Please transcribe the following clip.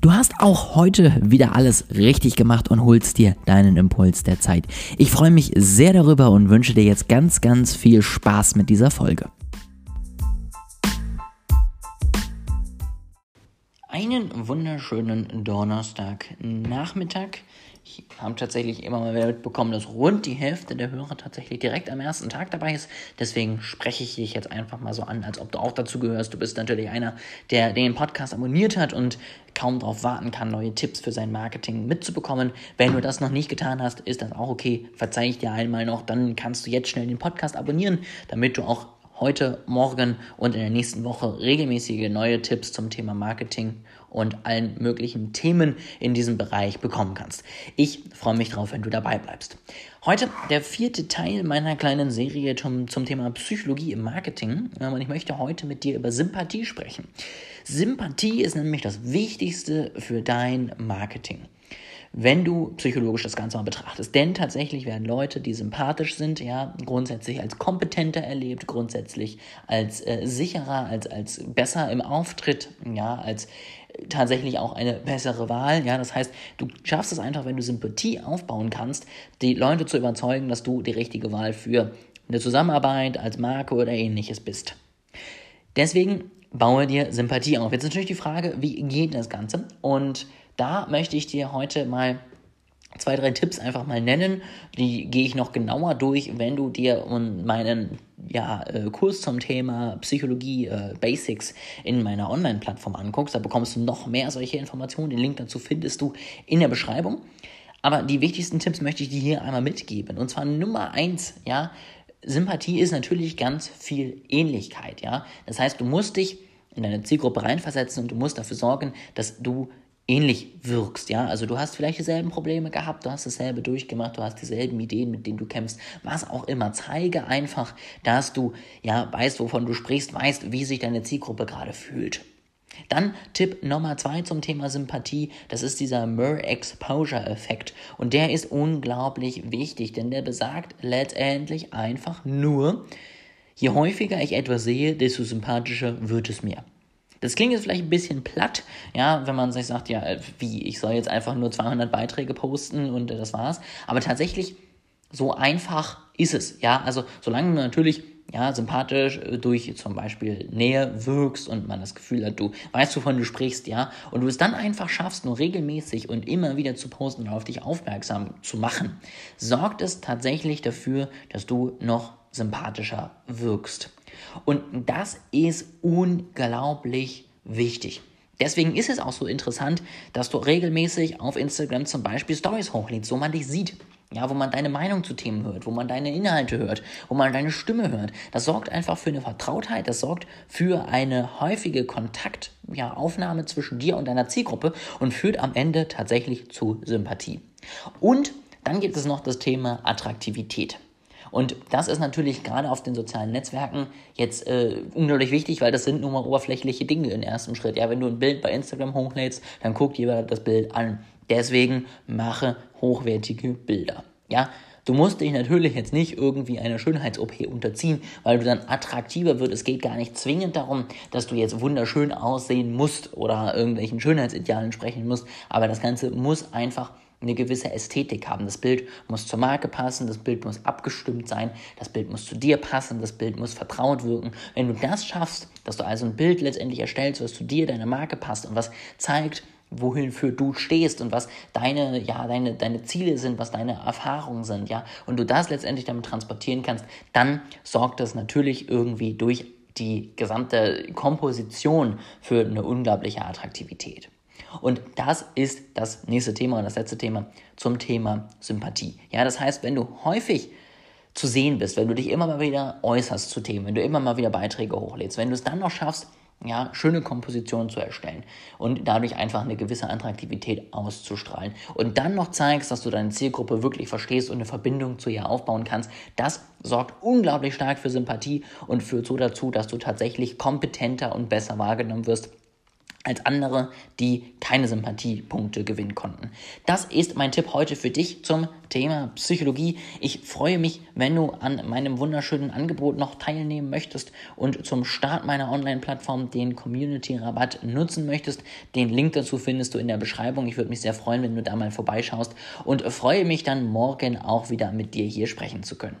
Du hast auch heute wieder alles richtig gemacht und holst dir deinen Impuls der Zeit. Ich freue mich sehr darüber und wünsche dir jetzt ganz, ganz viel Spaß mit dieser Folge. Einen wunderschönen Donnerstagnachmittag. Ich habe tatsächlich immer mal wieder mitbekommen, dass rund die Hälfte der Hörer tatsächlich direkt am ersten Tag dabei ist. Deswegen spreche ich dich jetzt einfach mal so an, als ob du auch dazu gehörst. Du bist natürlich einer, der den Podcast abonniert hat und kaum darauf warten kann, neue Tipps für sein Marketing mitzubekommen. Wenn du das noch nicht getan hast, ist das auch okay. Verzeih ich dir einmal noch, dann kannst du jetzt schnell den Podcast abonnieren, damit du auch heute, morgen und in der nächsten Woche regelmäßige neue Tipps zum Thema Marketing und allen möglichen Themen in diesem Bereich bekommen kannst. Ich freue mich drauf, wenn du dabei bleibst. Heute der vierte Teil meiner kleinen Serie zum, zum Thema Psychologie im Marketing. Und ich möchte heute mit dir über Sympathie sprechen. Sympathie ist nämlich das Wichtigste für dein Marketing wenn du psychologisch das Ganze mal betrachtest. Denn tatsächlich werden Leute, die sympathisch sind, ja, grundsätzlich als kompetenter erlebt, grundsätzlich als äh, sicherer, als, als besser im Auftritt, ja, als tatsächlich auch eine bessere Wahl. Ja, das heißt, du schaffst es einfach, wenn du Sympathie aufbauen kannst, die Leute zu überzeugen, dass du die richtige Wahl für eine Zusammenarbeit als Marke oder ähnliches bist. Deswegen baue dir Sympathie auf. Jetzt natürlich die Frage, wie geht das Ganze? Und da möchte ich dir heute mal zwei, drei Tipps einfach mal nennen. Die gehe ich noch genauer durch, wenn du dir meinen ja, äh, Kurs zum Thema Psychologie äh, Basics in meiner Online-Plattform anguckst. Da bekommst du noch mehr solche Informationen. Den Link dazu findest du in der Beschreibung. Aber die wichtigsten Tipps möchte ich dir hier einmal mitgeben. Und zwar Nummer eins, ja, Sympathie ist natürlich ganz viel Ähnlichkeit, ja. Das heißt, du musst dich in deine Zielgruppe reinversetzen und du musst dafür sorgen, dass du ähnlich wirkst, ja. Also du hast vielleicht dieselben Probleme gehabt, du hast dasselbe durchgemacht, du hast dieselben Ideen, mit denen du kämpfst, was auch immer. Zeige einfach, dass du ja weißt, wovon du sprichst, weißt, wie sich deine Zielgruppe gerade fühlt. Dann Tipp Nummer zwei zum Thema Sympathie, das ist dieser Mer-Exposure-Effekt. Und der ist unglaublich wichtig, denn der besagt letztendlich einfach nur, je häufiger ich etwas sehe, desto sympathischer wird es mir. Das klingt jetzt vielleicht ein bisschen platt, ja, wenn man sich sagt, ja, wie, ich soll jetzt einfach nur 200 Beiträge posten und das war's. Aber tatsächlich, so einfach ist es, ja. Also, solange du natürlich, ja, sympathisch äh, durch zum Beispiel Nähe wirkst und man das Gefühl hat, du weißt, wovon du sprichst, ja, und du es dann einfach schaffst, nur regelmäßig und immer wieder zu posten und auf dich aufmerksam zu machen, sorgt es tatsächlich dafür, dass du noch sympathischer wirkst. Und das ist unglaublich wichtig. Deswegen ist es auch so interessant, dass du regelmäßig auf Instagram zum Beispiel Stories hochlädst, wo man dich sieht. Ja, wo man deine Meinung zu Themen hört, wo man deine Inhalte hört, wo man deine Stimme hört. Das sorgt einfach für eine Vertrautheit, das sorgt für eine häufige Kontaktaufnahme ja, zwischen dir und deiner Zielgruppe und führt am Ende tatsächlich zu Sympathie. Und dann gibt es noch das Thema Attraktivität. Und das ist natürlich gerade auf den sozialen Netzwerken jetzt äh, unglaublich wichtig, weil das sind nun mal oberflächliche Dinge im ersten Schritt. Ja, wenn du ein Bild bei Instagram hochlädst, dann guckt jemand das Bild an. Deswegen mache hochwertige Bilder. Ja, Du musst dich natürlich jetzt nicht irgendwie einer Schönheits-OP unterziehen, weil du dann attraktiver wird. Es geht gar nicht zwingend darum, dass du jetzt wunderschön aussehen musst oder irgendwelchen Schönheitsidealen sprechen musst, aber das Ganze muss einfach eine gewisse Ästhetik haben. Das Bild muss zur Marke passen, das Bild muss abgestimmt sein, das Bild muss zu dir passen, das Bild muss vertraut wirken. Wenn du das schaffst, dass du also ein Bild letztendlich erstellst, was zu dir, deiner Marke passt und was zeigt, wohin für du stehst und was deine, ja, deine, deine Ziele sind, was deine Erfahrungen sind, ja, und du das letztendlich damit transportieren kannst, dann sorgt das natürlich irgendwie durch die gesamte Komposition für eine unglaubliche Attraktivität. Und das ist das nächste Thema und das letzte Thema zum Thema Sympathie. Ja, das heißt, wenn du häufig zu sehen bist, wenn du dich immer mal wieder äußerst zu Themen, wenn du immer mal wieder Beiträge hochlädst, wenn du es dann noch schaffst, ja, schöne Kompositionen zu erstellen und dadurch einfach eine gewisse Attraktivität auszustrahlen und dann noch zeigst, dass du deine Zielgruppe wirklich verstehst und eine Verbindung zu ihr aufbauen kannst, das sorgt unglaublich stark für Sympathie und führt so dazu, dass du tatsächlich kompetenter und besser wahrgenommen wirst als andere, die keine Sympathiepunkte gewinnen konnten. Das ist mein Tipp heute für dich zum Thema Psychologie. Ich freue mich, wenn du an meinem wunderschönen Angebot noch teilnehmen möchtest und zum Start meiner Online-Plattform den Community-Rabatt nutzen möchtest. Den Link dazu findest du in der Beschreibung. Ich würde mich sehr freuen, wenn du da mal vorbeischaust und freue mich dann morgen auch wieder mit dir hier sprechen zu können.